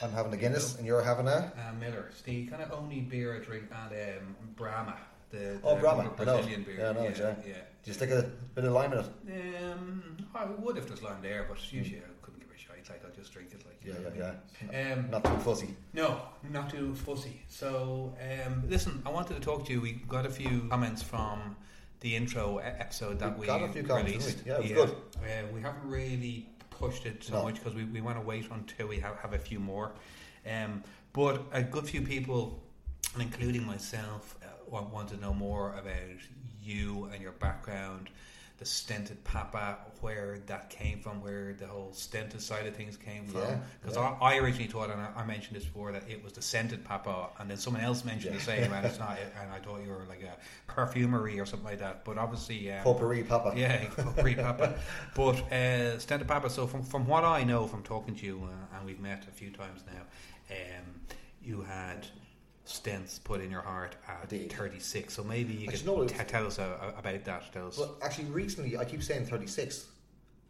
I'm having a Guinness, and you're having a. Uh, Miller. It's the kind of only beer I drink, and um, Brahma. The, Oh, the Brahma. Brazilian beer. Yeah, I know it, yeah. yeah. Do you stick a bit of lime in it? Um, I would if there's lime there, but usually I couldn't Like I'll just drink it. Like yeah, Yeah, yeah, Um, Not too fussy. no, not too fussy. So, um, listen, I wanted to talk to you. We got a few comments from the intro episode that We we, got a few comments, released. we? Yeah, it was good. Uh, we haven't really pushed it so No. much because we, we want to wait until we have, have a few more. Um, but a good few people, including myself, uh, want, want to know more about you and your background, the stented papa, where that came from, where the whole stented side of things came from. Because yeah. I, I originally thought, and I, I mentioned this before, that it was the scented papa, and then someone else mentioned the same, and it's not. And I thought you were like a perfumery or something like that. But obviously, um, Potpourri, Papa. yeah, potpourri papa. But uh, scented papa. So from from what I know from talking to you, uh, and we've met a few times now, um, you had stents put in your heart at did. 36. So maybe you Actually, could no, t- tell us uh, about that. Tell us. Well, actually, recently I keep saying 36,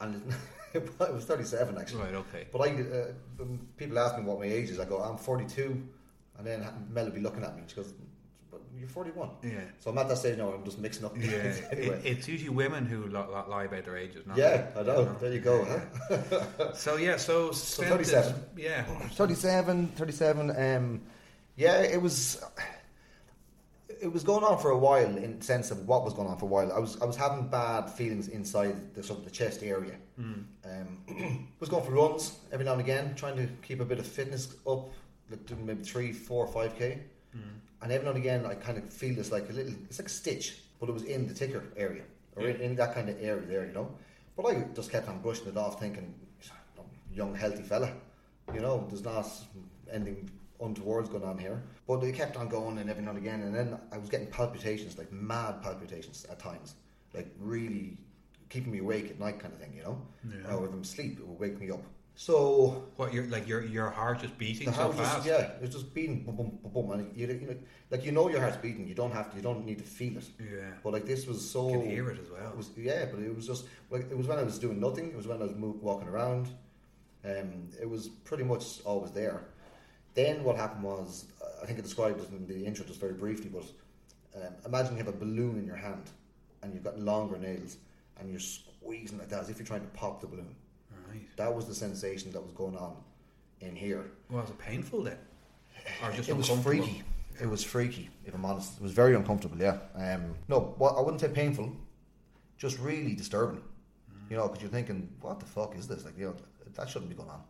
and it was 37 actually. right. Okay. But I, uh, people ask me what my age is, I go, I'm 42, and then Mel will be looking at me. She goes, "But you're 41." Yeah. So I'm at that stage now. I'm just mixing up. Yeah, age it, anyway. it's usually women who li- li- lie about their ages. Not yeah, men, I know. you know. There you go. Huh? So yeah, so, So stented- 37. Yeah, 37, 37. Um, yeah, it was. It was going on for a while in the sense of what was going on for a while. I was I was having bad feelings inside the sort of the chest area. Um, was going for runs every now and again, trying to keep a bit of fitness up, like doing maybe three, four, five k. And every now and again, I kind of feel this like a little. It's like a stitch, but it was in the ticker area or in, in that kind of area there, you know. But I just kept on brushing it off, thinking, young healthy fella, you know, there's not anything untowards going on here. But it kept on going, and every now and again, and then I was getting palpitations, like mad palpitations at times, like really keeping me awake at night, kind of thing, you know. Yeah. Or if I'm asleep, it would wake me up. So what your like your your heart just beating so fast. just, yeah, it's just beating, boom, boom, boom, boom, and you, you know, like you know your heart's beating. You don't have to, you don't need to feel it. Yeah. But like this was so. You can hear it as well. It was yeah, but it was just like it was when I was doing nothing. It was when I was walking around. Um, it was pretty much always there. Then what happened was, I think I described it in the intro just very briefly, but um, imagine you have a balloon in your hand and you've got longer nails and you're squeezing like that as if you're trying to pop the balloon. Right. That was the sensation that was going on in here. Was it painful then, or just It was freaky. It was freaky, if I'm honest. It was very uncomfortable, yeah. Um, no, well, I wouldn't say painful, just really disturbing. You know, because you're thinking, what the fuck is this? Like, you know, that shouldn't be going on.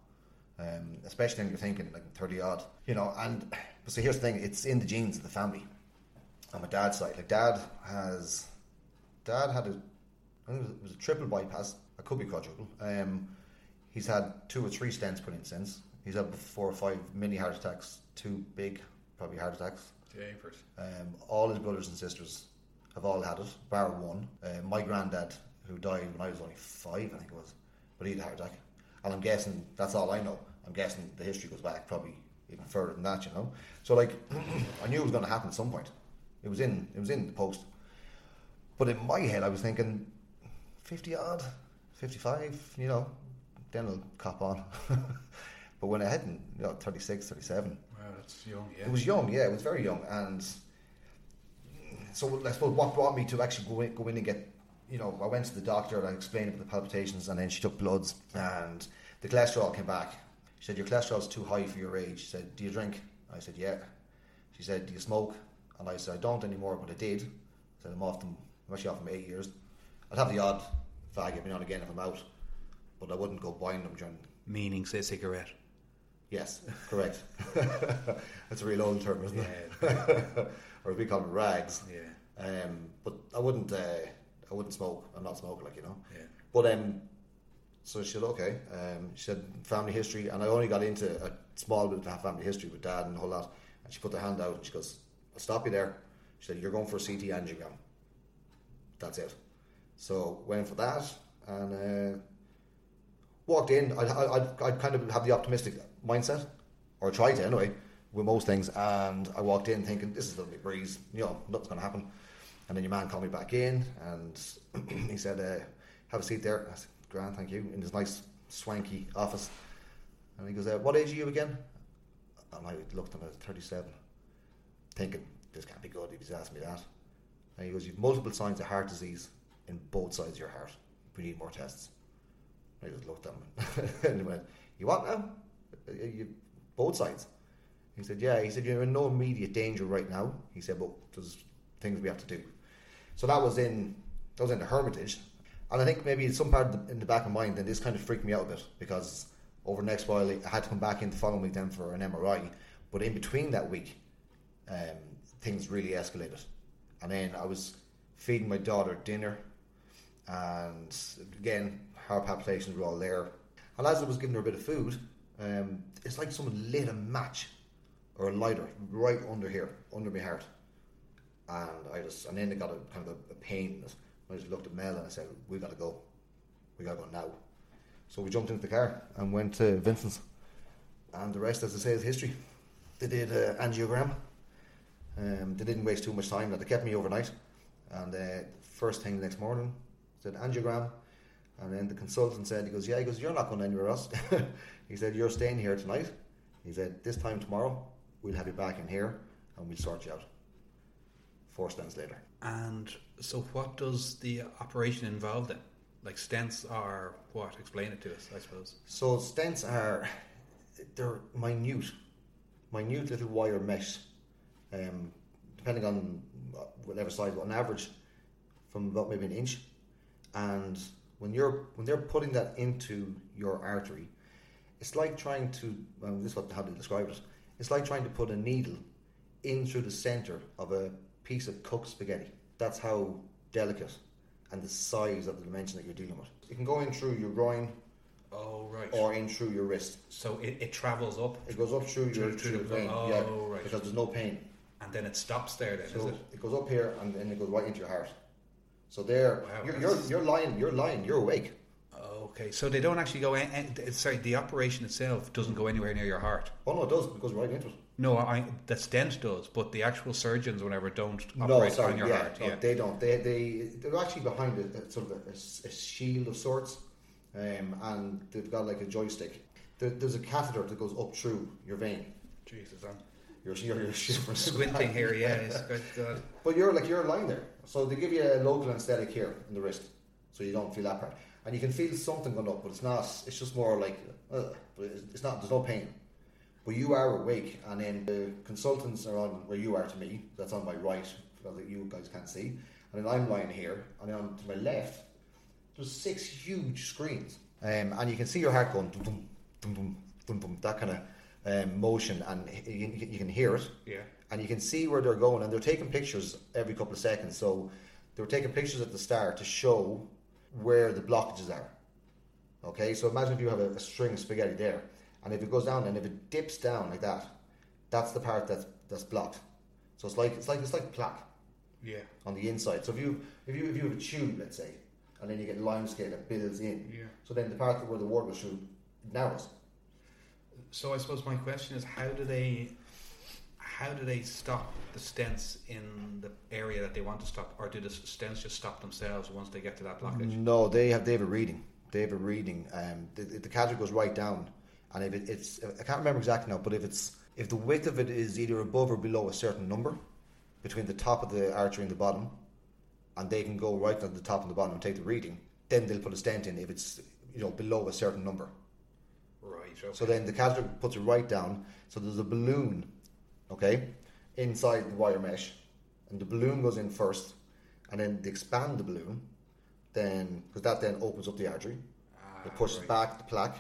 Um, especially when you're thinking, like, 30 odd. You know, and, but so here's the thing it's in the genes of the family. On my dad's side. Like, dad has, dad had a, I think it was, it was a triple bypass. It could be quadruple. Um, he's had two or three stents put in since. He's had four or five mini heart attacks, two big, probably heart attacks. Japers. Um, all his brothers and sisters have all had it, bar one. Uh, my granddad, who died when I was only five, I think it was, but he had a heart attack. And I'm guessing that's all I know. I'm guessing the history goes back probably even further than that, you know. So like, I knew it was going to happen at some point. It was in, it was in the post. But in my head, I was thinking, fifty odd, fifty-five, you know, then it'll cop on. but when I hit, you know, 36, 37, Wow, that's young. Yeah. it was young, yeah, it was very young, and so I suppose what brought me to actually go in, go in and get, you know, I went to the doctor and I explained about the palpitations, and then she took bloods, and the cholesterol came back. She said your cholesterol's too high for your age. She said, do you drink? I said, yeah. She said, do you smoke? And I said, I don't anymore, but I did. I said, I'm off them. I'm actually off them eight years. I'd have the odd fag every now and again if I'm out, but I wouldn't go buying them during Meaning, say cigarette. Yes, correct. That's a real old term, isn't Yeah. it? or we call them, rags. Yeah. Um, but I wouldn't. Uh, I wouldn't smoke. I'm not smoking, like you know. Yeah. But um, so she said, okay. Um, she said family history, and I only got into a small bit of family history with dad and the whole lot. And she put her hand out and she goes, "I'll stop you there." She said, "You're going for a CT angiogram." That's it. So went for that, and uh, walked in. I I I'd kind of have the optimistic mindset, or try to anyway, with most things. And I walked in thinking this is going to be a breeze. You know, nothing's going to happen. And then your man called me back in, and he said, uh, "Have a seat there." I said, "Grand, thank you." In this nice swanky office, and he goes, uh, "What age are you again?" And I looked at him at 37, thinking this can't be good. If he's asking me that. And he goes, "You've multiple signs of heart disease in both sides of your heart. We need more tests." I just looked at him and he went, "You what now? Uh, You, both sides?" He said, "Yeah." He said, "You're in no immediate danger right now." He said, "But there's things we have to do." So that was in that was in the Hermitage, and I think maybe some part in the back of my mind, then this kind of freaked me out a bit because over the next while I had to come back in the following week then for an MRI, but in between that week, um, things really escalated, and then I was feeding my daughter dinner, and again heart palpitations were all there, and as I was giving her a bit of food, um, it's like someone lit a match or a lighter right under here, under my heart and I just and then it got a kind of a, a pain. I just looked at Mel and I said, "We got to go. We got to go now." So we jumped into the car and went to Vincent's, and the rest, as I say, is history. They did uh, angiogram. Um, they didn't waste too much time. They kept me overnight, and uh, first thing the next morning said angiogram, and then the consultant said, "He goes, yeah, he goes, you're not going anywhere else." he said, "You're staying here tonight." He said, "This time tomorrow, we'll have you back in here, and we'll sort you out." Four stents later. And so, what does the operation involve then? Like stents are what? Explain it to us, I suppose. So stents are they're minute, minute little wire mesh, um, depending on whatever size, but on average, from about maybe an inch. And when you're when they're putting that into your artery, it's like trying to. Well, this is what how they describe it. It's like trying to put a needle in through the center of a piece of cooked spaghetti. That's how delicate and the size of the dimension that you're dealing with. It can go in through your groin Oh right. or in through your wrist. so it, it travels up, It goes up through your Through- through, through the vein, vein. yeah, Oh, right. because there's no pain. and then it stops there. Then So is it? it? goes up here and then it goes right into your heart. So there, Wow, you're, you're you're lying, you're lying, you're awake. Okay, so they don't actually go. In, in- sorry, the operation itself doesn't go anywhere near your heart. Oh no, it does. It goes right into it. No, I, the stent does, but the actual surgeons, whenever, don't No, operate sorry, on your yeah, heart. no, Yeah. they don't. They they they're actually behind a, a sort of a, a shield of sorts, um, and they've got like a joystick. There, there's a catheter that goes up through your vein. Jesus, I'm You're you're, you're squinting here. Yeah, it's good. God. But you're like you're lying there, so they give you a local anesthetic here in the wrist, so you don't feel that part, and you can feel something going up, but it's not. It's just more like, uh, but it's it's not. There's no pain, but you are awake, and then the consultants are on where you are to me. That's on my right, that you guys can't see, and then I'm lying here, and then on to my left, there's six huge screens, um, and you can see your heart going dum dum dum dum dum dum that kind of um, motion, and you, you can hear it Yeah. and you can see where they're going and they're taking pictures every couple of seconds so they were taking pictures at the start to show where the blockages are okay so imagine if you have a, a string of spaghetti there and if it goes down and if it dips down like that that's the part that's that's blocked so it's like it's like it's like plaque Yeah. on the inside so if you if you if you have a tube let's say and then you get limescale that builds in Yeah. so then the part where the water goes through narrows So I suppose my question is, how do they, how do they stop the stents in the area that they want to stop, or do the stents just stop themselves once they get to that blockage? No, they have they have a reading. They have a reading. Um, the, the catheter goes right down, and if it, it's I can't remember exactly now, but if it's if the width of it is either above or below a certain number, between the top of the artery and the bottom, and they can go right to the top and the bottom and take the reading, then they'll put a stent in if it's you know below a certain number. Right. Okay. So then the catheter puts it right down. So there's a balloon, okay, inside the wire mesh, and the balloon goes in first, and then they expand the balloon, then because that then opens up the artery. Ah, It pushes right. back the plaque,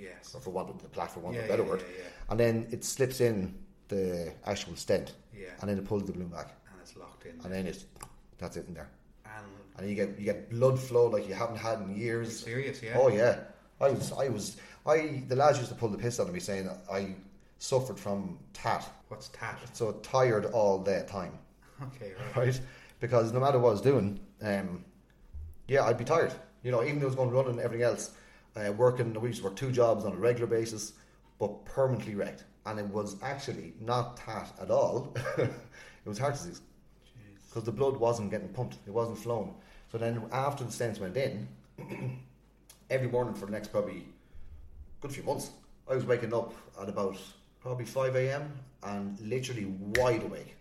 Yes. or for want of the platform, for want Yeah, a better yeah, word, yeah, yeah. and then it slips in the actual stent, Yeah. and then it pulls the balloon back, And it's locked in. and then it's that's it in there, And and you get you get blood flow like you haven't had in years. serious? Yeah. Oh yeah, I was I was I the lads used to pull the piss out of me saying I suffered from tat, What's tat? so tired all the time, Okay. Right. right? Because no matter what I was doing, um, yeah, I'd be tired. You know, even though I was going running and everything else, uh, working. We used to work two jobs on a regular basis, but permanently wrecked. And it was actually not that at all. it was heart disease because the blood wasn't getting pumped. It wasn't flowing. So then after the stents went in, every morning for the next probably good few months, I was waking up at about probably 5 a.m. and literally wide awake,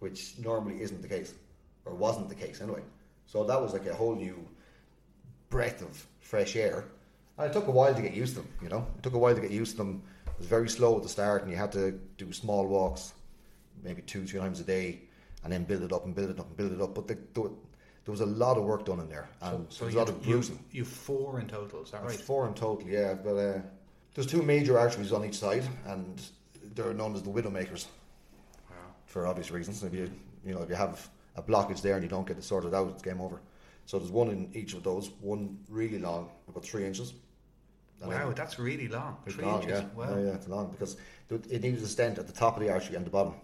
which normally isn't the case, or wasn't the case anyway. So that was like a whole new breath of fresh air. And it took a while to get used to them, you know. It took a while to get used to them. It was very slow at the start, and you had to do small walks, maybe two, three times a day, and then build it up and build it up and build it up. But the, the, there was a lot of work done in there, and So, so there was you, a lot of you, bruising. you four in total, is that right? Four in total, yeah. But uh, there's two major arteries on each side, and they're known as the widowmakers Wow. for obvious reasons. If you you know if you have a blockage there and you don't get it sorted out, it's game over. So there's one in each of those. One really long, about three inches. And Wow, then that's really long. Three long, inches. yeah. Wow. yeah, yeah, it's long because it needs a stent at the top of the artery and the bottom,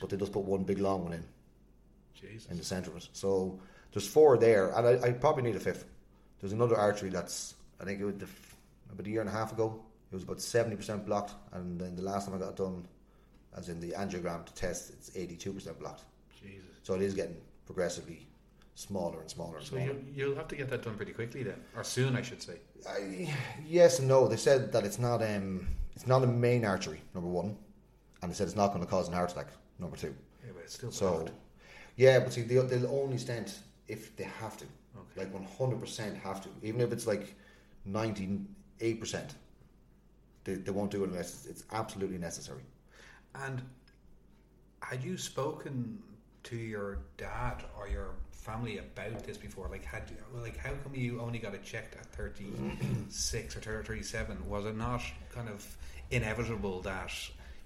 but they just put one big long one in Jesus. in the centre of it. So there's four there, and I, I probably need a fifth. There's another artery that's I think it was the, about a year and a half ago. It was about seventy percent blocked, and then the last time I got it done, as in the angiogram to test, it's eighty-two percent blocked. Jesus. So it is getting progressively smaller and smaller and So smaller. you, you'll have to get that done pretty quickly then, or soon, I should say. I, yes and no. They said that it's not um, it's not a main artery. Number one, and they said it's not going to cause an heart attack. Number two. Yeah, but it's still So, blocked. yeah, but see, they'll, they'll only stent if they have to, Okay. like one hundred percent have to. Even if it's like ninety-eight percent, they they won't do it unless it's absolutely necessary. And had you spoken to your dad or your family about this before? Like, had you, like how come you only got it checked at thirty six or thirty-seven? Was it not kind of inevitable that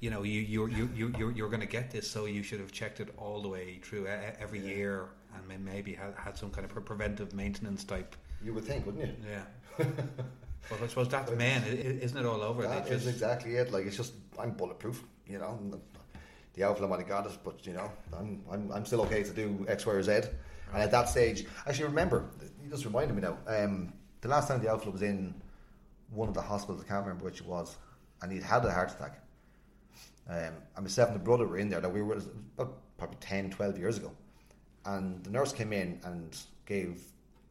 you know you you you you you're, you're going to get this, so you should have checked it all the way through every year and maybe had, had some kind of pre- preventive maintenance type. You would think, wouldn't you? Yeah. well, I suppose that's men, isn't it all over? That They is just- exactly it. Like it's just I'm bulletproof, you know. The, the outflow might have got it, but you know, I'm, I'm I'm still okay to do X, Y, or Z. And at that stage, actually, remember, you just reminded me now. Um, the last time the outflow was in one of the hospitals, I can't remember which it was, and he'd had a heart attack. Um, and myself and the brother were in there. Now we were probably 10, 12 years ago, and the nurse came in and gave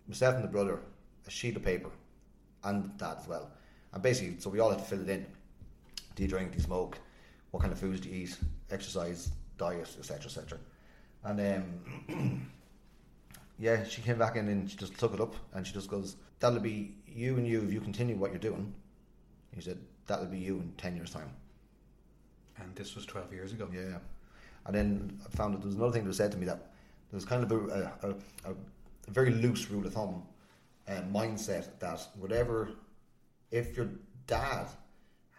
myself and the brother a sheet of paper, and dad as well. And basically, so we all had to fill it in. Do you drink? Do you smoke? What kind of foods do you eat? Exercise, diet, etc., etc. And um, yeah, she came back in and she just took it up and she just goes, "That'll be you and you if you continue what you're doing." He said, "That'll be you in ten years' time." and this was twelve years ago. Yeah. And then I found that there was another thing that was said to me that there was kind of a, a, a, a very loose rule of thumb uh, mindset that whatever, if your dad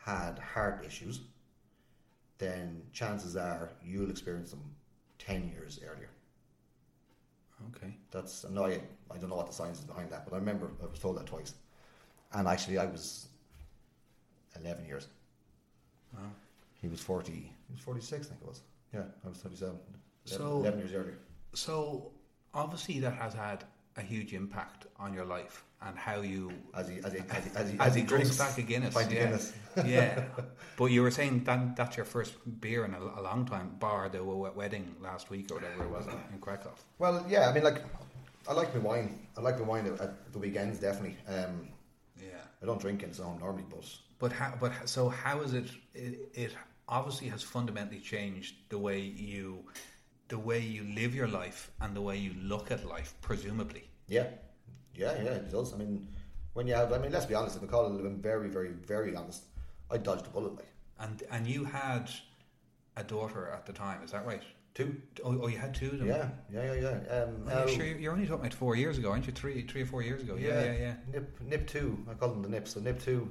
had heart issues, then chances are you'll experience them 10 years earlier. Okay. That's, no, I, I don't know what the science is behind that, but I remember I was told that twice. And actually, I was 11 years. Wow. He was 40, he was 46, I think it was. Yeah, I was 37. So- 11 years earlier. So obviously that has had a huge impact on your life and how you As he, as he, as he, as he, as he drinks back a Guinness. yeah. Guinness. yeah. But you were saying that that's your first beer in a, a long time, bar the wedding last week or whatever it was in Krakow. Well, yeah, I mean, like, I like my wine. I like my wine at, at the weekends, definitely. Um, Yeah. I don't drink in zone normally, but But how, but so how is it, it? It obviously has fundamentally changed the way you, the way you live your life and the way you look at life, presumably. yeah, yeah, yeah, it does. I mean, when you have, I mean, let's be honest, if McCall had been very, very, very honest, I dodged a bullet, like, And and you had a daughter at the time, is that right? two. Oh, oh you had two of them. Yeah, yeah, yeah, yeah. Um, Well, you're, sure you're only talking about four years ago, aren't you? Three, three or four years ago. Yeah, yeah, yeah. Nip, Nip 2, I call them the Nips. So Nip 2,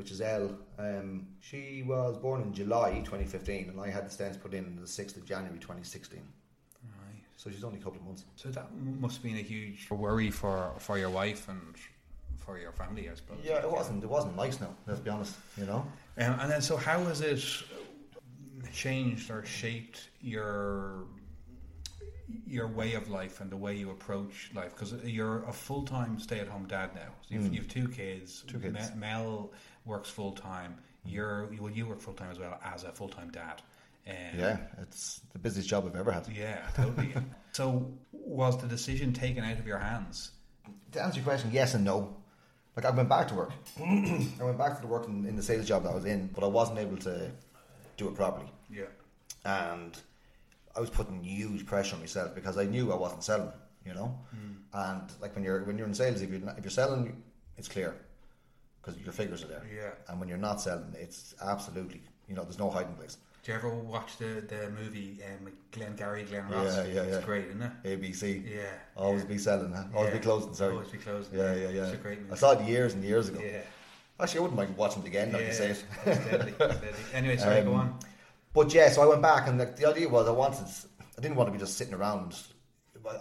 which is Elle, um, she was born in July 2015, and I had the stents put in on the 6th of January 2016. Right. So she's only a couple of months. So that must have been a huge worry for, for your wife and for your family, I suppose. Yeah, it wasn't. It wasn't nice. Now, let's be honest. You know. Um, and then, so how has it changed or shaped your your way of life and the way you approach life because you're a full time stay at home dad now. So you've, Mm. you've two kids. Two kids. Mel works full time. You're well, you work full time as well as a full time dad. Um, Yeah, it's the busiest job I've ever had. Yeah, totally. so, was the decision taken out of your hands? To answer your question, yes and no. Like I went back to work. I went back to the work in, in the sales job that I was in, but I wasn't able to do it properly. Yeah. and I was putting huge pressure on myself because I knew I wasn't selling, you know. And like when you're when you're in sales, if you're not, if you're selling, it's clear because your figures are there. Yeah. And when you're not selling, it's absolutely you know there's no hiding place. Do you ever watch the, the movie um, Glenn Gary, Glen Ross? Yeah, yeah, yeah. It's great, isn't it? ABC. Yeah. Always yeah. be selling, huh? Always Yeah. be closing. Sorry. Always be closing. Yeah, yeah, yeah. It's a great movie. I saw it years and years ago. Yeah. Actually, I wouldn't mind watching it again. Like yeah. you say it. Anyway, sorry, go Um, on. But yeah, so I went back, and like, the idea was I wanted, I didn't want to be just sitting around.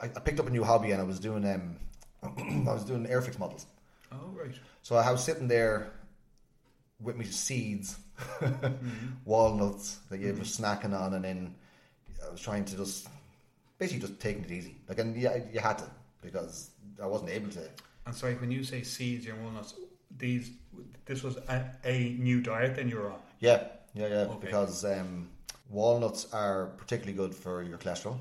I, I picked up a new hobby, and I was doing, um, I was doing airfix models. Oh, right. So I was sitting there with my seeds, walnuts that you were snacking on, and then I was trying to just basically just taking it easy. Like, and yeah, you had to because I wasn't able to. And sorry, when you say seeds and walnuts, these this was a, a new diet then you were on. Yeah, yeah, yeah. Okay. Because um, walnuts are particularly good for your cholesterol,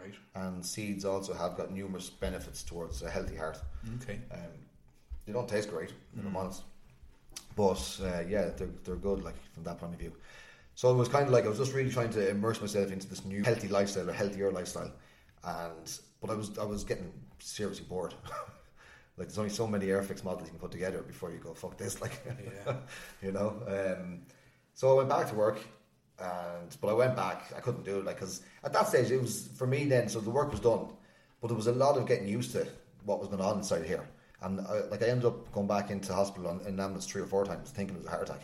Right. and seeds also have got numerous benefits towards a healthy heart. Okay. Um, they don't taste great, if I'm honest. But uh, yeah, they're, they're good, like from that point of view. So it was kind of like I was just really trying to immerse myself into this new healthy lifestyle, or healthier lifestyle, and but I was I was getting seriously bored. like there's only so many Airfix models you can put together before you go fuck this, like Yeah. you know. Um, so I went back to work, and but I went back. I couldn't do it, like because at that stage it was for me then. So the work was done, but there was a lot of getting used to what was going on inside here. And I, like I ended up going back into hospital on, in ambulance three or four times, thinking it was a heart attack,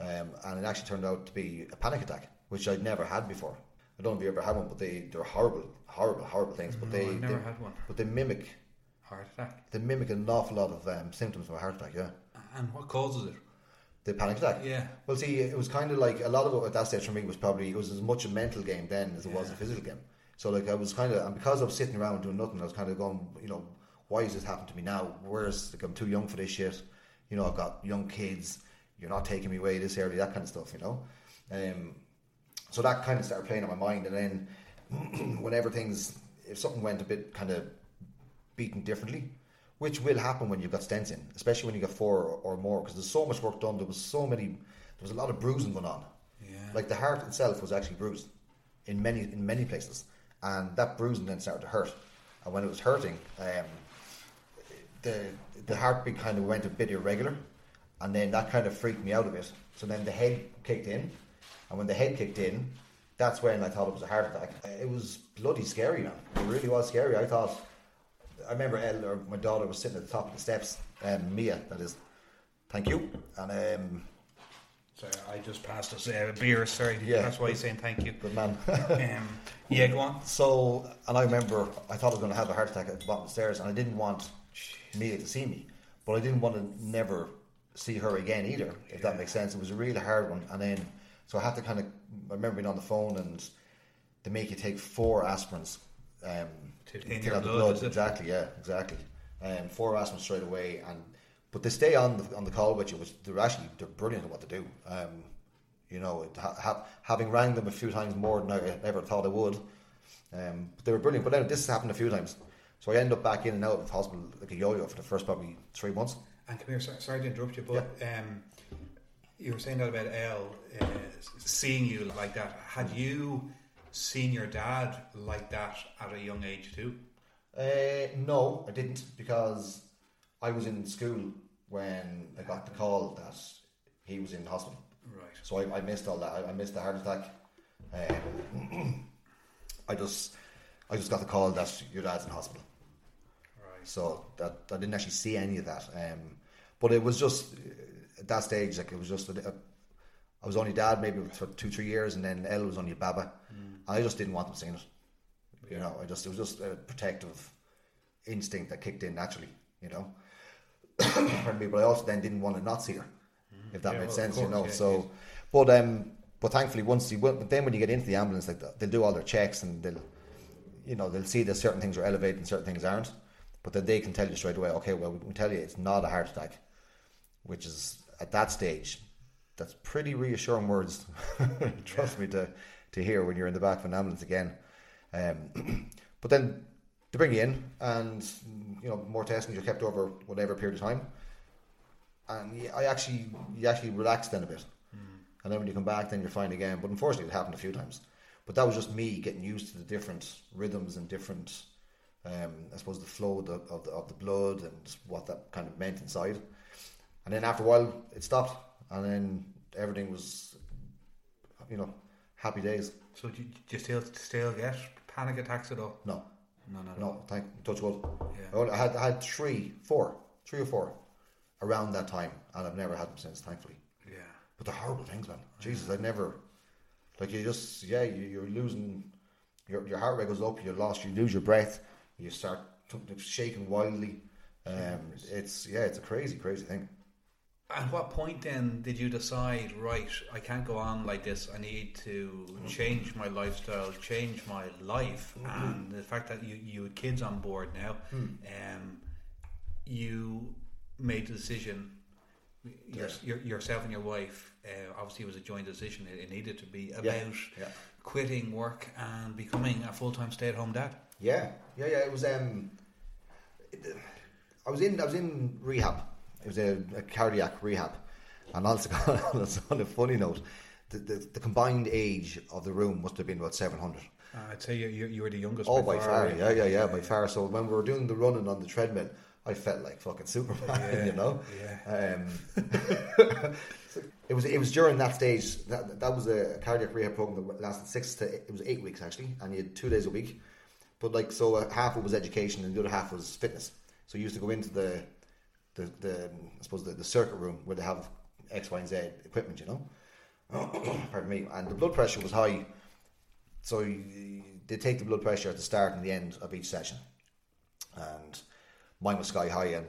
um, and it actually turned out to be a panic attack, which I'd never had before. I don't know if you ever had one, but they they're horrible, horrible, horrible things. But No, they, I've never they had one. but they mimic Heart attack. they mimic an awful lot of um, symptoms of a heart attack. Yeah, And what causes it? the panic attack. Yeah. Well, see, it was kind of like a lot of it at that stage for me was probably it was as much a mental game then as it was a physical game. So like I was kind of and because I was sitting around doing nothing, I was kind of going, you know, why is this happening to me now? Where's like I'm too young for this shit. You know, I've got young kids. You're not taking me away this early. That kind of stuff. You know. Um, so that kind of started playing on my mind, and then whenever things, if something went a bit kind of beaten differently, which will happen when you've got stents in, especially when you got four or, or more, because there's so much work done. There was so many, there was a lot of bruising going on. Yeah. Like the heart itself was actually bruised in many in many places, and that bruising then started to hurt. And when it was hurting, um, the the heartbeat kind of went a bit irregular, and then that kind of freaked me out a bit. So then the head kicked in, and when the head kicked in, that's when I thought it was a heart attack. It was bloody scary, man. It really was scary. I thought. I remember Elle, or my daughter was sitting at the top of the steps, um, Mia, that is. Thank you. And um, Sorry, I just passed us uh, a beer. Sorry, Yeah. that's why he's saying thank you. good man. Um, yeah, go on. So, and I remember I thought I was going to have a heart attack at the bottom of the stairs, and I didn't want Mia to see me, but I didn't want to never see her again either, if that makes sense. It was a really hard one, and then so I had to kind of I remember being on the phone and they make you take four aspirins um, To thin your the blood. Exactly, yeah, exactly. Um, four aspirins straight away, and but they stay on the on the call with you, which they're actually they're brilliant at what they do. Um, you know, it- ha- ha- having rang them a few times more than I ever thought I would, um, but they were brilliant. But then this has happened a few times, so I end up back in and out of hospital like a yo-yo for the first probably three months. And come here, sorry, sorry to interrupt you, but um, you were saying that about Elle uh, seeing you like that. Had you seen your dad like that at a young age too? Uh, no, I didn't because I was in school when I got the call that he was in hospital. Right. So I, I missed all that. I, I missed the heart attack. Um, I just, I just got the call that your dad's in hospital. So that I didn't actually see any of that. Um, but it was just at that stage, like it was just. A, a, I was only dad maybe for two, three years, and then Elle was only Baba. I just didn't want them seeing it. You know, I just it was just a protective instinct that kicked in naturally. You know, me, but I also then didn't want to not see her, if that Yeah, makes well, sense. You know, yeah, so but um, but thankfully once you but then when you get into the ambulance, like they'll do all their checks and they'll you know, they'll see that certain things are elevated and certain things aren't, but then they can tell you straight away, okay, well, we can tell you it's not a heart attack, which is at that stage, that's pretty reassuring words. Trust me to to hear when you're in the back of an ambulance again. Um, but then to bring you in, and you know, more testing, you're kept over whatever period of time, and you- I actually you actually relax then a bit, and then when you come back, then you're fine again. But unfortunately, it happened a few times. But that was just me getting used to the different rhythms and different, um, I suppose, the flow of the, of the of the blood and what that kind of meant inside. And then after a while, it stopped, and then everything was, you know, happy days. So do you, do you still still get panic attacks at all? No, No, no, no, thank touch wood. Yeah. I had I had three, four, three or four around that time, and I've never had them since, thankfully. Yeah. But they're horrible things, man. Jesus, I never like you just yeah, you, you're losing your your heart rate goes up, you lost, you lose your breath, you start shaking wildly. Um, it's yeah, it's a crazy, crazy thing. At what point then did you decide, right, I can't go on like this, I need to change my lifestyle, change my life? And the fact that you, you had kids on board now, um, you made the decision, your, your, yourself and your wife, uh, obviously it was a joint decision, it, it needed to be about yeah. quitting work and becoming a full time stay at home dad. Yeah, yeah, yeah. It was. Um, it- I was in. I was in rehab. It was a, a cardiac rehab, and also on a, on a funny note, the, the, the combined age of the room must have been about seven hundred. Uh, I'd say you, you, you were the youngest. Oh, by far, eh? yeah, yeah, yeah, by far. So when we were doing the running on the treadmill, I felt like fucking Superman, Yeah, you know. yeah. Um, it was it was during that stage that that was a cardiac rehab program that lasted six to it was eight weeks actually, and you had two days a week. But like so, uh, half of it was education, and the other half was fitness. So you used to go into the the, the I suppose the, the circuit room where they have X, Y, and Z equipment, you know. Pardon me, and the blood pressure was high. So they take the blood pressure at the start and the end of each session, and mine was sky high, and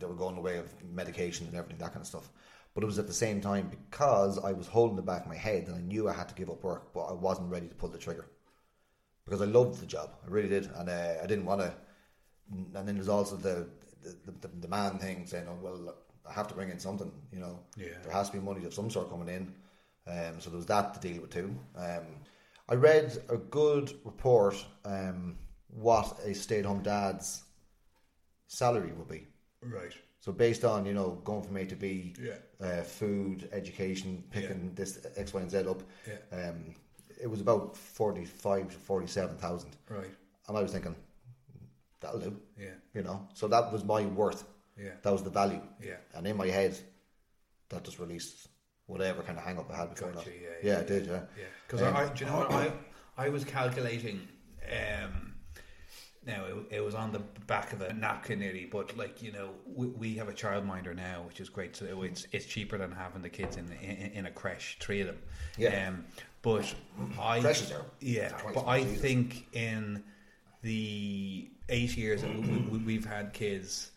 they were going away of medication and everything, that kind of stuff. But it was at the same time because I was holding the back of my head, and I knew I had to give up work, but I wasn't ready to pull the trigger because I loved the job, I really did, and uh, I didn't want to. And then there's also the the, the the man thing saying, "Oh well, I have to bring in something," you know. Yeah. There has to be money of some sort coming in. Um, so there was that to deal with too. Um, I read a good report um, what a stay-at-home dad's salary would be. Right. So based on you know going from A to B, Yeah. uh, food, education, picking this X, Y, and Z up, Yeah. um, it was about forty-five to forty-seven thousand, Right. and I was thinking that'll do, Yeah. you know. So that was my worth. Yeah. That was the value. Yeah. And in my head, that just released whatever kind of hang up I had before Gotcha, that. yeah, yeah, yeah, it did, yeah. Yeah, because Um, I, do you know what I, I was calculating. Um, now it, it was on the back of a napkin nearly, but like you know, we, we have a childminder now, which is great. So it's it's cheaper than having the kids in in, in a creche, three of them. Yeah. Um, but I yeah, but I think in the eight years that we, we've had kids,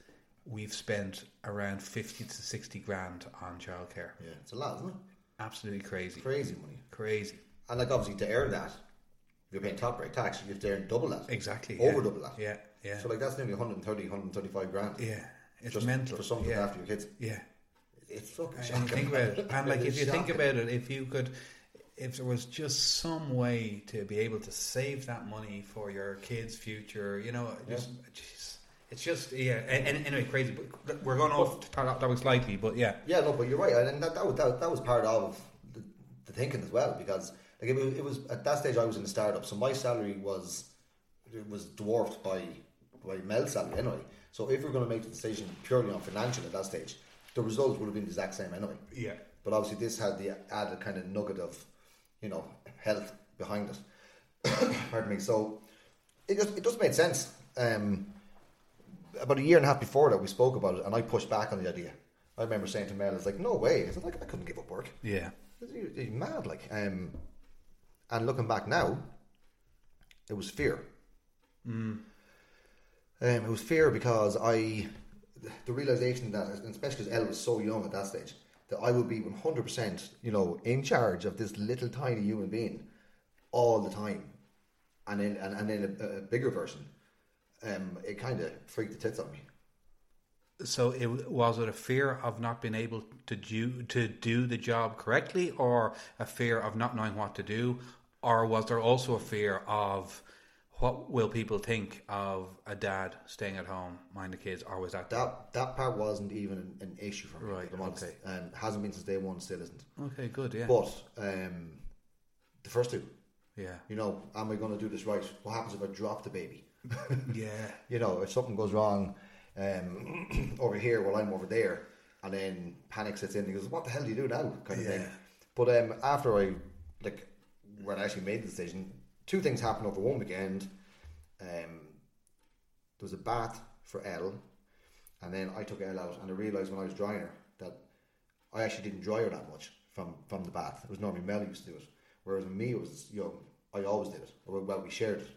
we've spent around fifty to sixty grand on childcare. Yeah, it's a lot, isn't it? Absolutely crazy, Crazy money. crazy. And like obviously to earn that, if you're paying top rate tax, you have to earn double that. Exactly. Over yeah. double that. Yeah, yeah, So like that's nearly 130, 135 grand. yeah. It's just mental for something yeah. after your kids. Yeah, It's fucking and shocking. you think about it, and like if you think about it, if you could, if there was just some way to be able to save that money for your kids' future, you know, just, jeez, it's just yeah. And, anyway, crazy. But we're going off that was slightly, but yeah, Yeah, no, but you're right, and that that was, that, that was part of the, the thinking as well because like it was, it was at that stage I was in a startup, so my salary was it was dwarfed by by Mel's salary anyway. So if we are going to make the decision purely on financial at that stage, the result would have been the exact same anyway. yeah, But obviously, this had the added kind of nugget of, you know, health behind it. Pardon me. So it just it just made sense. Um, about a year and a half before that, we spoke about it, and I pushed back on the idea. I remember saying to Mel, "It's like no way." It's "Like I couldn't give up work. yeah, You're, you're mad." Like, um, and looking back now, it was fear. Mm. Um, it was fear because I, the realization that, especially because Elle was so young at that stage, that I would be 100%, you know, in charge of this little tiny human being all the time. and then and, and then a, a bigger version, um, it kind of freaked the tits on me. So it was it a fear of not being able to do to do the job correctly, or a fear of not knowing what to do, or was there also a fear of what will people think of a dad staying at home, mind the kids, or was that That that part wasn't even an, an issue for me. Right, if I'm honest. okay. Um, hasn't been since day one. Still isn't. okay? Good, yeah, But um, the first two, yeah, you know, am I going to do this right? What happens if I drop the baby? yeah, you know, if something goes wrong um, over here while I'm over there, and then panic sets in, he goes, "What the hell do you do now?" kind of thing. But um, after I like when I actually made the decision, two things happened over one weekend. Um, there was a bath for Elle, and then I took Elle out, and I realised when I was drying her that I actually didn't dry her that much from from the bath. It was normally Mel used to do it, whereas me it was young, I always did it, well, we shared it.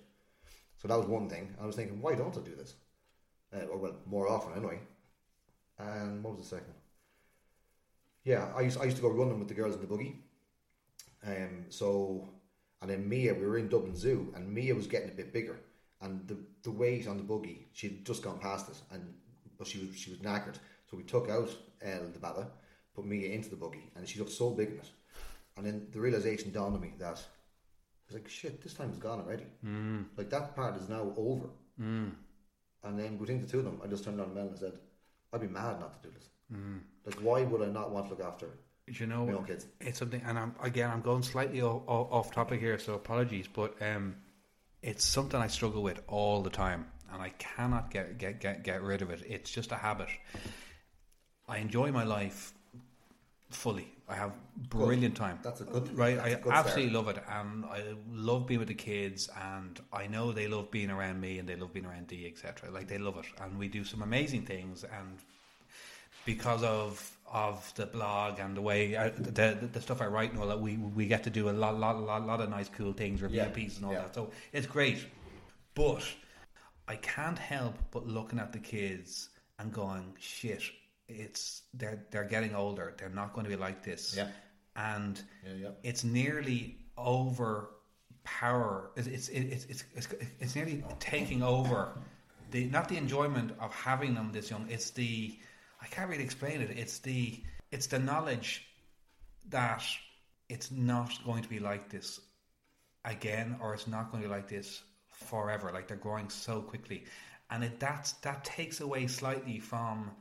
So that was one thing. I was thinking, why don't I do this? Uh, or well, more often anyway. And what was the second? Yeah, I used I used to go running with the girls in the buggy. Um, so and then Mia, we were in Dublin Zoo, and Mia was getting a bit bigger, and the the weight on the buggy, she'd just gone past it, and but she was she was knackered. So we took out Elle the Baba, put Mia into the buggy, and she looked so big in it. And then the realization dawned on me that I was like, shit, this time is gone already. mm, Like that part is now over. mm, And then between the two of them, I just turned on Mel and said, I'd be mad not to do this. mm. Like, why would I not want to look after you know own kids? it's something, and I'm again I'm going slightly off, off topic here, so apologies, but um, it's something I struggle with all the time, and I cannot get get get get rid of it. It's just a habit. I enjoy my life fully. I have brilliant time. That's a good right. I good absolutely love it, and I love being with the kids, and I know they love being around me, and they love being around D, etc. Like they love it, and we do some amazing things, and because of of the blog and the way uh, the, the the stuff I write and all that, we we get to do a lot lot lot, lot of nice cool things, review Yeah, pieces and all yeah. that. So it's great, but I can't help but looking at the kids and going, shit. It's they're they're getting older. They're not going to be like this. Yeah. And yeah. it's nearly over power. It's it's it's it's, it's, it's nearly taking over the not the enjoyment of having them this young. It's the I can't really explain it. It's the it's the knowledge that it's not going to be like this again, or it's not going to be like this forever. Like they're growing so quickly, and it that's that takes away slightly from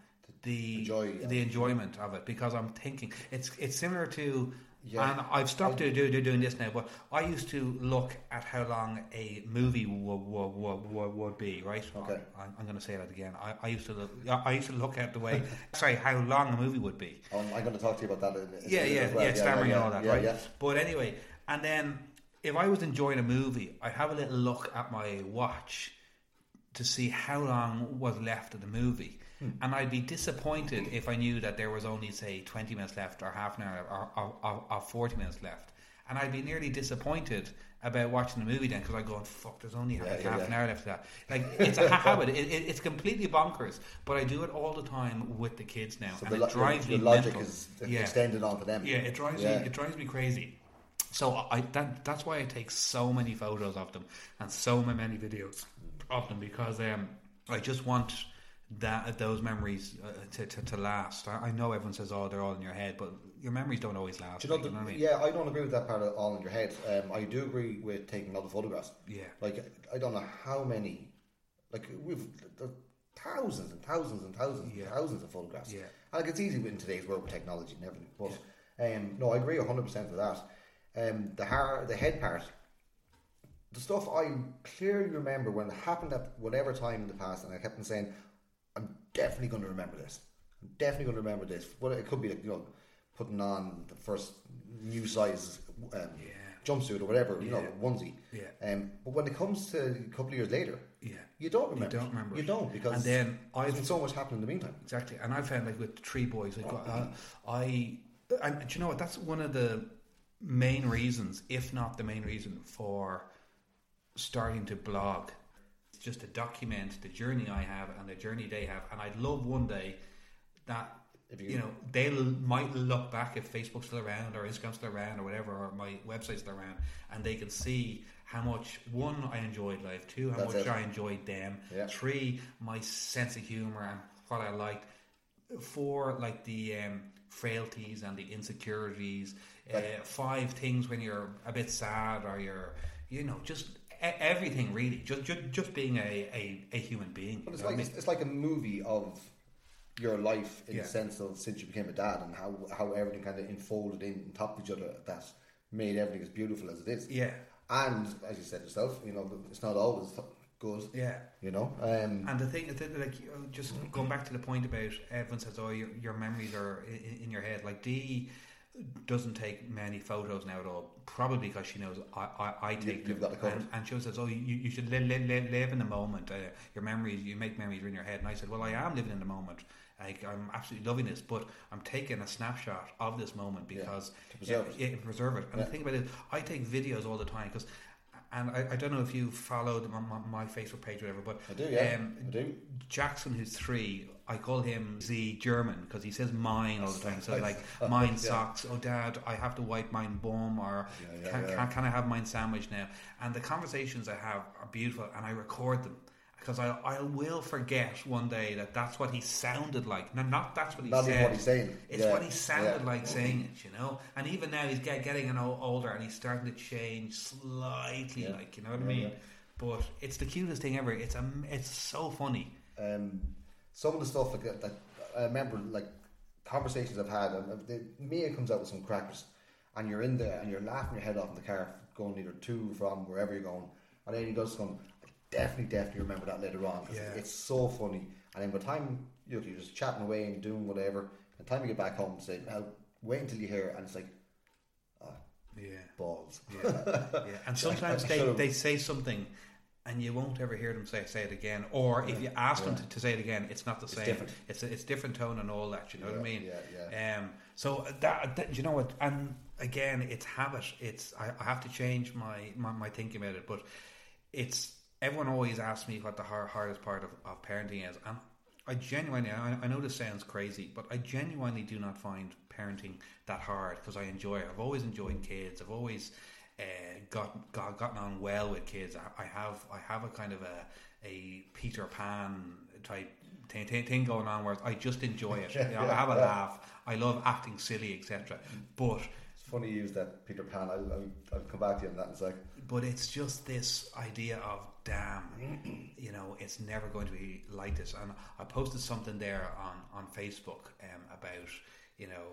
the The joy the enjoyment of it because I'm thinking it's it's similar to. Yeah. And I've stopped do, do, do, doing this now, but I used to look at how long a movie would, would, would, would, be, right? Okay. I'm, I'm going to say that again. I, I used to look. I used to look at the way. sorry, how long a movie would be. Um, I'm going to talk to you about that. In, in Yeah, yeah, well. yeah, stammering yeah, and all that, yeah, right? Yeah. But anyway, and then if I was enjoying a movie, I'd have a little look at my watch to see how long was left of the movie. Hmm. And I'd be disappointed if I knew that there was only, say, 20 minutes left or half an hour or, or, or, or 40 minutes left. And I'd be nearly disappointed about watching the movie then because I'd go, fuck, there's only Yeah, like yeah, half yeah. an hour left of that. Like, it's a habit. It, it, it's completely bonkers. But I do it all the time with the kids now. So and the, it drives the me logic mental. is Yeah. extended on to them. Yeah, it drives me. It drives me crazy. So I that that's why I take so many photos of them and so many videos of them because um, I just want that those memories uh, to, to, to last. I, I know everyone says, "Oh, they're all in your head," but your memories don't always last. Do you know, like, the, you know what I mean? yeah, I don't agree with that part at all in your head. Um, I do agree with taking other photographs. Yeah. Like, I don't know how many, like, we've thousands and thousands and thousands Yeah. and thousands of photographs. Yeah. And like, it's easy in today's world with technology and everything. But, um, no, I agree 100% with that. Um, the, har- the head part, the stuff I clearly remember when it happened at whatever time in the past, and I kept on saying, I'm definitely going to remember this. I'm definitely going to remember this. Well, it could be like, you know, putting on the first new size um, jumpsuit or whatever, you know, onesie. Yeah. Um, but when it comes to a couple of years later, Yeah. you don't remember. You don't remember You don't because And then I've- been so much happening in the meantime. Exactly, and I found like with the Tree Boys, like, uh, I, and do you know what? That's one of the main reasons, if not the main reason, for starting to blog. Just to document the journey I have and the journey they have, and I'd love one day that if you, you know, they might look back if Facebook's still around or Instagram's still around or whatever, or my website's still around, and they can see how much one I enjoyed life, two how much it. I enjoyed them, Yeah. three my sense of humor and what I liked, four like the um, frailties and the insecurities, uh, five things when you're a bit sad or you're you know just everything really, just just, just being a, a, a human being. But it's like I it's, it's like a movie of your life in Yeah. the sense of since you became a dad and how how everything kind of unfolded in on top of each other that made everything as beautiful as it is. yeah. And as you said yourself, you know, it's not always good. Yeah, You know, um, And the thing, the, thing, like, just going back to the point about everyone says, "Oh, your, your memories are in, in your head." Like Dee doesn't take many photos now at all, probably because she knows I, I, I take you've them. it and, and she says, "Oh, you, you should live, live, live in the moment. Uh, your memories, you make memories in your head." And I said, "Well, I am living in the moment. Like I'm absolutely loving this, but I'm taking a snapshot of this moment Yeah, because to preserve it. yeah, yeah, preserve it. And Yeah. the thing about it, I take videos all the time because." And I, I don't know if you followed my, my, my Facebook page or whatever, but I do, yeah, um, I do. Jackson, who's three, I call him the German because he says mine all the time. So like Yeah. mine socks. Oh, Dad, I have to wipe mine bum, or Yeah, yeah, can, yeah. Can, can I have mine sandwich now? And the conversations I have are beautiful, and I record them because I I will forget one day that that's what he sounded like. No, not that's what he Not said. what he's saying. It's Yeah, what he sounded yeah. like saying it, you know. And even now he's get, getting an older, and he's starting to change slightly, Yeah. like you know what I mean. yeah. But it's the cutest thing ever. It's a, it's so funny. um, some of the stuff like that, that I remember, like conversations I've had. And the, Mia comes out with some crackers, and you're in there and you're laughing your head off in the car, going either to from wherever you're going, and then he does come. I definitely, definitely remember that later on. 'cause Yeah. it's so funny. And then by the time you know, you're just chatting away and doing whatever, by the time you get back home, and say, "Now wait until you hear," it," and it's like, ah, Yeah. balls. Yeah, yeah. And sometimes they, they say something and you won't ever hear them say say it again. Or if you ask them to, to say it again, it's not the same. different. It's a, it's different tone and all that. You know what I mean? yeah, yeah. Um. So that, that you know what? And again, it's habit. It's I, I have to change my, my my thinking about it. But it's everyone always asks me what the hard, hardest part of, of parenting is, and I genuinely I, I know this sounds crazy, but I genuinely do not find parenting that hard because I enjoy it. I've always enjoyed kids. I've always uh, got, got gotten on well with kids. I, I have I have a kind of a a Peter Pan type thing, thing, thing going on where I just enjoy it. You know, I have a laugh. I love acting silly, etc. But It's funny you use that Peter Pan. I'll, I'll, I'll come back to you on that in a sec. but it's just this idea of damn you know it's never going to be like this and i posted something there on on facebook um, about you know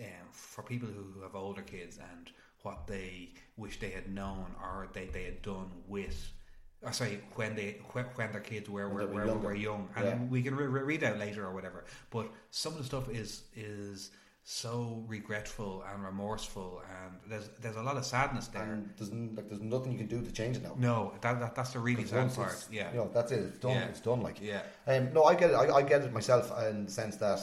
um, for people who, who have older kids and what they wish they had known or they, they had done with or sorry when they when, when their kids were When were, were were, young and Yeah. we can re- re- read out later or whatever but some of the stuff is is so regretful and remorseful and there's there's a lot of sadness there And there's like there's nothing you can do to change it now. no, that, that that's the really sad part. Yeah, you know that's it. It's done. Yeah. It's done. Like yeah, Um, no, I get it. I, I get it myself in the sense that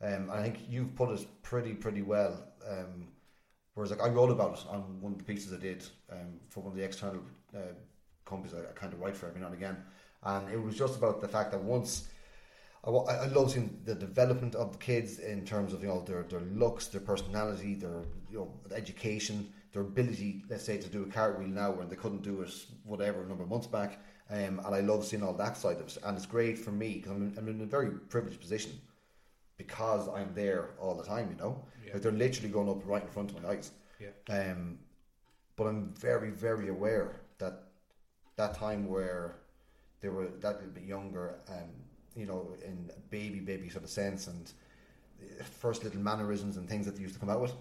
um, I think you've put it pretty, pretty well. Um, whereas, like, I wrote about it on one of the pieces I did um, for one of the external uh, companies I, I kind of write for every now and again, and it was just about the fact that once I, I love seeing the development of the kids in terms of you know their their looks, their personality, their you know education, their ability, let's say, to do a cartwheel now when they couldn't do it whatever a number of months back. Um, and I love seeing all that side of it, and it's great for me because I'm, I'm in a very privileged position because I'm there all the time. You know, Yeah. like they're literally going up right in front of my eyes. yeah, Um, but I'm very, very aware that that time where they were that little bit younger, um, you know, in a baby, baby sort of sense, and first little mannerisms and things that they used to come out with,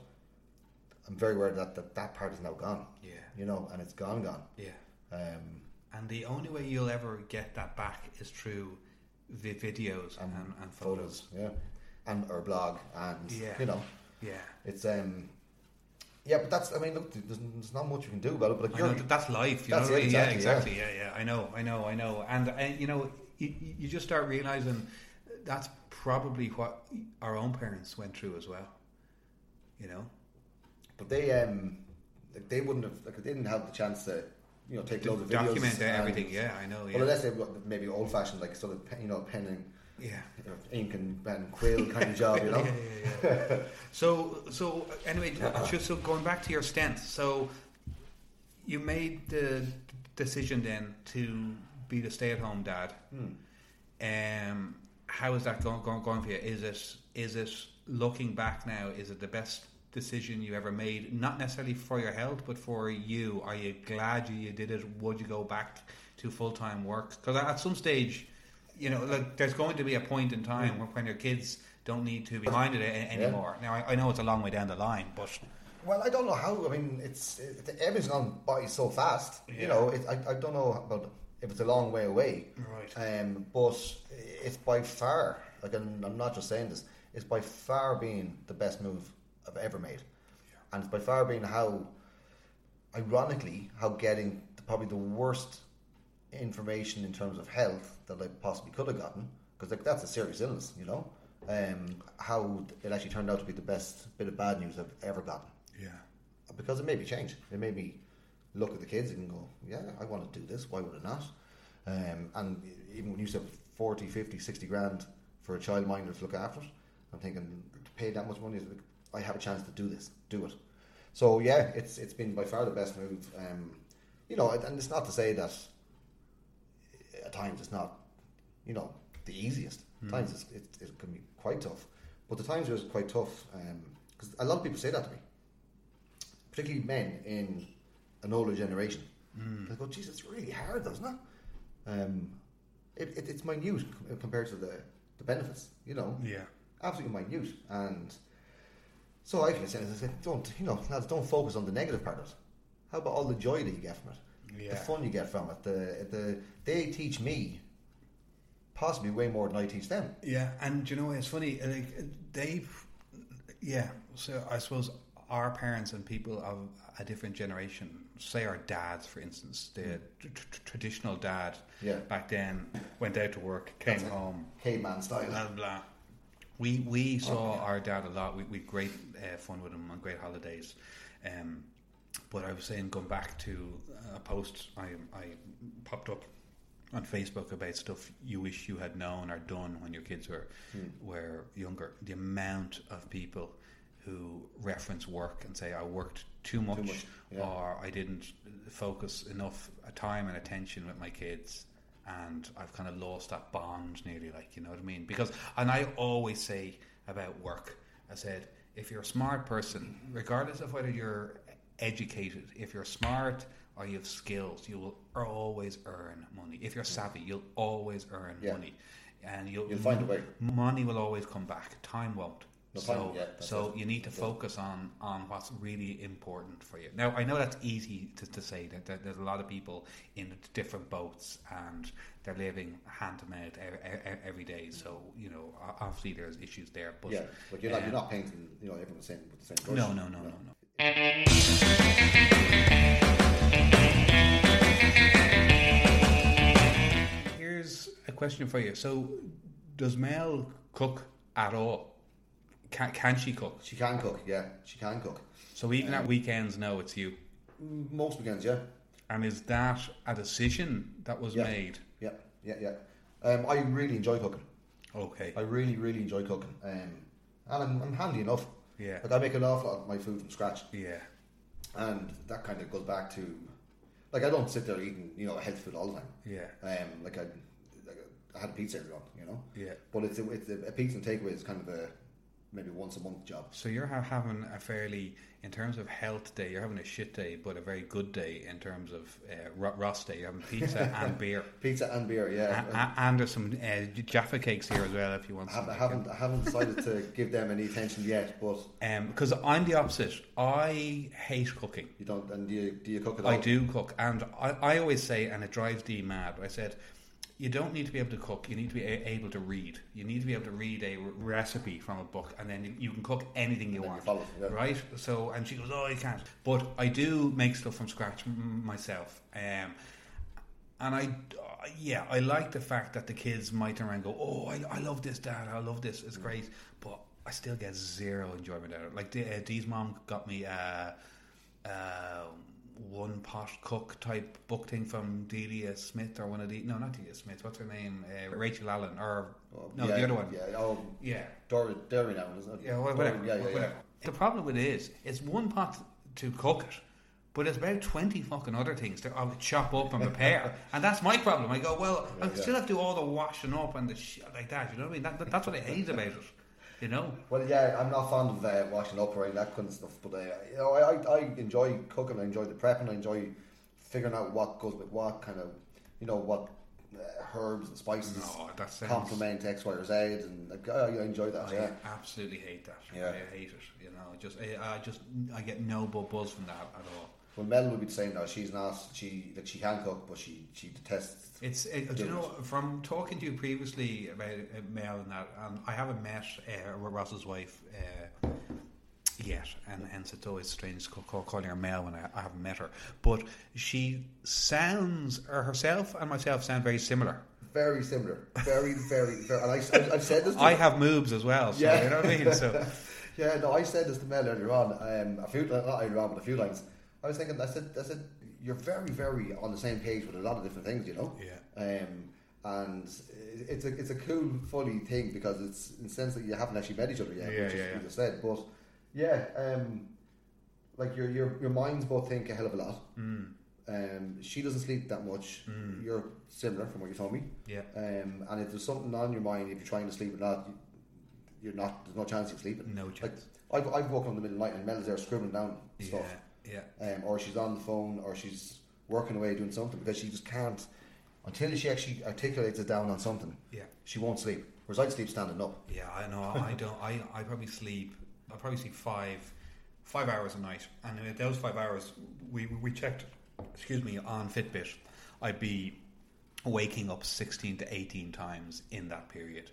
I'm very aware that that, that part is now gone, yeah, you know, and it's gone, gone. yeah. Um, And the only way you'll ever get that back is through the videos and, and, and, photos. yeah, and or blog, and Yeah. you know, Yeah, it's um, yeah, but that's, I mean, look, there's, there's not much you can do about it, but like know, that's life. You That's know, it, mean? yeah, exactly, exactly. Yeah. yeah, I know, I know, I know. And uh, you know, you, you just start realizing that's probably what our own parents went through as well. You know, But they um like they wouldn't have like they didn't have the chance to you know take loads of videos document and- everything. Yeah, I know. Yeah, Well, unless they were maybe old fashioned like sort of you know pen and Yeah. you know, ink and, and quill kind of job, you know. Yeah, yeah, yeah. so, so anyway, just so going back to your stents. So, you made the decision then to be the stay-at-home dad. Hmm. Um, how is that going, going, going for you? Is it is it looking back now? Is it the best decision you ever made? Not necessarily for your health, but for you. Are you glad you, you did it? Would you go back to full time work? Because at some stage, you know, like there's going to be a point in time where when your kids don't need to be behind it a- anymore. Now I, I know it's a long way down the line, but Well, I don't know how. I mean, it's it, everything's gone by so fast. Yeah. You know, it, I I don't know about if it's a long way away. right. Um, but it's by far, like I'm, I'm not just saying this, it's by far being the best move I've ever made. And it's by far being how, ironically, how getting the, probably the worst information in terms of health that I possibly could have gotten, because like, that's a serious illness, you know, um, how it actually turned out to be the best bit of bad news I've ever gotten yeah. because it made me change. It made me look at the kids and go, yeah, I want to do this. Why would I not? Um, and even when you said 40, 50, 60 grand for a childminder to look after it, I'm thinking, to pay that much money, I have a chance to do this, do it. So yeah, it's it's been by far the best move. Um, you know, and it's not to say that at times it's not, you know, the easiest. At times it's, it, it can be quite tough. But the times it was quite tough, um, because a lot of people say that to me particularly men in an older generation. Hmm. They go, "Geez, it's really hard, doesn't it?" Um, it, it it's minute com- compared to the, the benefits, you know, Yeah. absolutely minute. And so I can say, don't you know, lads, don't focus on the negative part of it. How about all the joy that you get from it, Yeah. the fun you get from it? The the they teach me possibly way more than I teach them. Yeah, and you know it's funny. Like they've, yeah. So I suppose our parents and people of a different generation, say our dads, for instance, the tr- tr- traditional dad Yeah, back then went out to work, came That's home, caveman style. blah blah. We we saw yeah. our dad a lot. We we great uh, fun with him on great holidays. Um, but I was saying, going back to a post I I popped up on Facebook about stuff you wish you had known or done when your kids were Hmm. were younger. The amount of people who reference work and say I worked too much, much, yeah. or I didn't focus enough time and attention with my kids and I've kind of lost that bond nearly like you know what I mean because and I always say about work I said if you're a smart person regardless of whether you're educated if you're smart or you have skills you will always earn money if you're savvy you'll always earn Yeah. money and you'll, You'll find a way. money will always come back time won't No, so, yeah, so it. you need to focus on, on what's really important for you. Now, I know that's easy to, to say that, that there's a lot of people in different boats and they're living hand to mouth every day. So, you know, obviously there's issues there. But yeah, but you're not, um, you're not painting, you know, everyone the same with the same brush. no, no, no, no, no. Here's a question for you. So, does Mel cook at all? Can, can she cook? She can cook, yeah, she can cook. So even at weekends, no, it's you. Mm, Most weekends, yeah, And is that a decision that was Yeah. made? yeah, yeah, yeah. Um, I really enjoy cooking. Okay. I really, really enjoy cooking, um, and I'm, I'm handy enough. Yeah. Like I make an awful lot of my food from scratch, Yeah. and that kind of goes back to, like I don't sit there eating, you know, health food all the time. Yeah. Um, like I, I had a pizza every month, you know. Yeah. But it's a, it's a, a pizza and takeaway is kind of a maybe once a month job. So you're ha- having a fairly, in terms of health day, you're having a shit day, but a very good day in terms of uh, ro- Ross day. You're having pizza and beer. Pizza and beer, yeah. a- and there's some uh, Jaffa cakes here as well if you want I, have, some. I haven't I haven't decided to give them any attention yet, but Because Um, I'm the opposite. I hate cooking. you don't. And do you, do you cook at all? I do cook, and I, I always say, and it drives Dee mad. I said, you don't need to be able to cook. You need to be a- able to read. You need to be able to read a re- recipe from a book, and then you, you can cook anything you want. follow yeah. Right? So, and she goes, "Oh, you can't." But I do make stuff from scratch m- myself. Um, and I, uh, yeah, I like the fact that the kids might turn around and go, "Oh, I, I love this, Dad. I love this. It's great." But I still get zero enjoyment out of it. Like, D- uh, Dee's mom got me. Uh, uh, one pot cook type book thing from Delia Smith or one of the no, not Delia Smith. What's her name? Uh, Rachel Allen or Oh, no, yeah, the other one. Yeah, oh, Yeah, Dairy, Dairy now, isn't it? yeah, whatever. Yeah, yeah, yeah. The problem with it is, it's one pot to cook it. But it's about 20 fucking other things to chop up and prepare. and that's my problem. I go, well, I still have to do all the washing up and the shit like that. You know what I mean? That, that- that's what I hate about it. You know? Well, yeah, I'm not fond of uh, washing up or any of that kind of stuff, but uh, you know, I, I, I enjoy cooking. I enjoy the prepping. I enjoy figuring out what goes with what kind of, you know, what uh, herbs and spices No, that sounds. complement X, Y, or Z, and like, I, I enjoy that. I Yeah, absolutely hate that. Yeah. I hate it. You know, just I, I just I get no buzz from that at all. Well, Mel would be saying no, she's not. She like she can cook, but she she detests. It's it, do you know from talking to you previously about uh, Mel and that, um, I haven't met uh, Ross's wife uh, yet, and hence it's always strange calling her Mel when I, I haven't met her. But she sounds, or herself and myself sound very similar. Very similar, very, very, very. And I, I've, I've said this. To I have moves as well, so Yeah. you know what I mean. So Yeah, no, I said this to Mel earlier on. Um, a few, not earlier on, but a few lines. I was thinking. I said, I said, you're very, very on the same page with a lot of different things. You know. yeah, Um, and it's a it's a cool, funny thing because it's in the sense that you haven't actually met each other yet, Yeah, which is yeah, what yeah. you said. But yeah, um, like your your your minds both think a hell of a lot. mm, Um, she doesn't sleep that much. Mm. You're similar from what you told me. yeah, Um, and if there's something on your mind, if you're trying to sleep or not, you, you're not. There's no chance you're sleeping. no Like chance. I've I've woken up in the middle of the night and Mel's there scribbling down Yeah, stuff, yeah, um, or she's on the phone, or she's working away doing something because she just can't until she actually articulates it down on something. yeah. She won't sleep. Whereas I'd sleep standing up. Yeah, I know. I don't. I, I probably sleep. I probably sleep five five hours a night, and in those five hours, we we checked. Excuse me, on Fitbit, I'd be waking up sixteen to eighteen times in that period.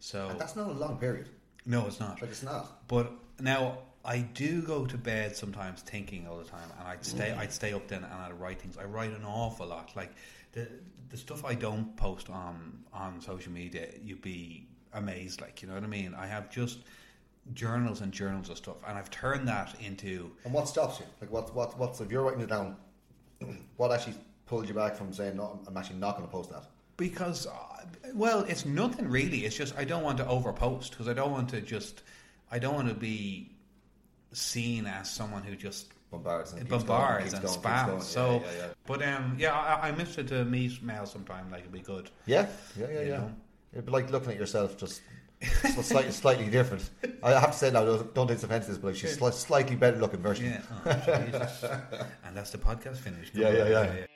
So And that's not a long period. no, it's not. Like it's not. But now I do go to bed sometimes thinking all the time, and I'd stay. I'd stay up then and I'd write things. I write an awful lot. Like the the stuff I don't post on on social media, you'd be amazed. Like you know what I mean. I have just journals and journals of stuff, and I've turned that into And what stops you? Like what what what's if you're writing it down? What actually pulled you back from saying no? I'm actually not going to post that. because uh, well, it's nothing really. It's just I don't want to overpost because I don't want to just I don't want to be seen as someone who just Bombards and bombards going, and going, spams. So, yeah, yeah, but um, yeah, I, I missed it to meet Mel sometime. Like it'd be good. yeah, yeah, yeah, yeah. You yeah. know? It'd be like looking at yourself just so slightly, slightly different. I have to say now, don't, don't take offence to this, but like she's sli- slightly better looking version. Yeah, oh, and that's the podcast finished. Yeah, yeah, yeah.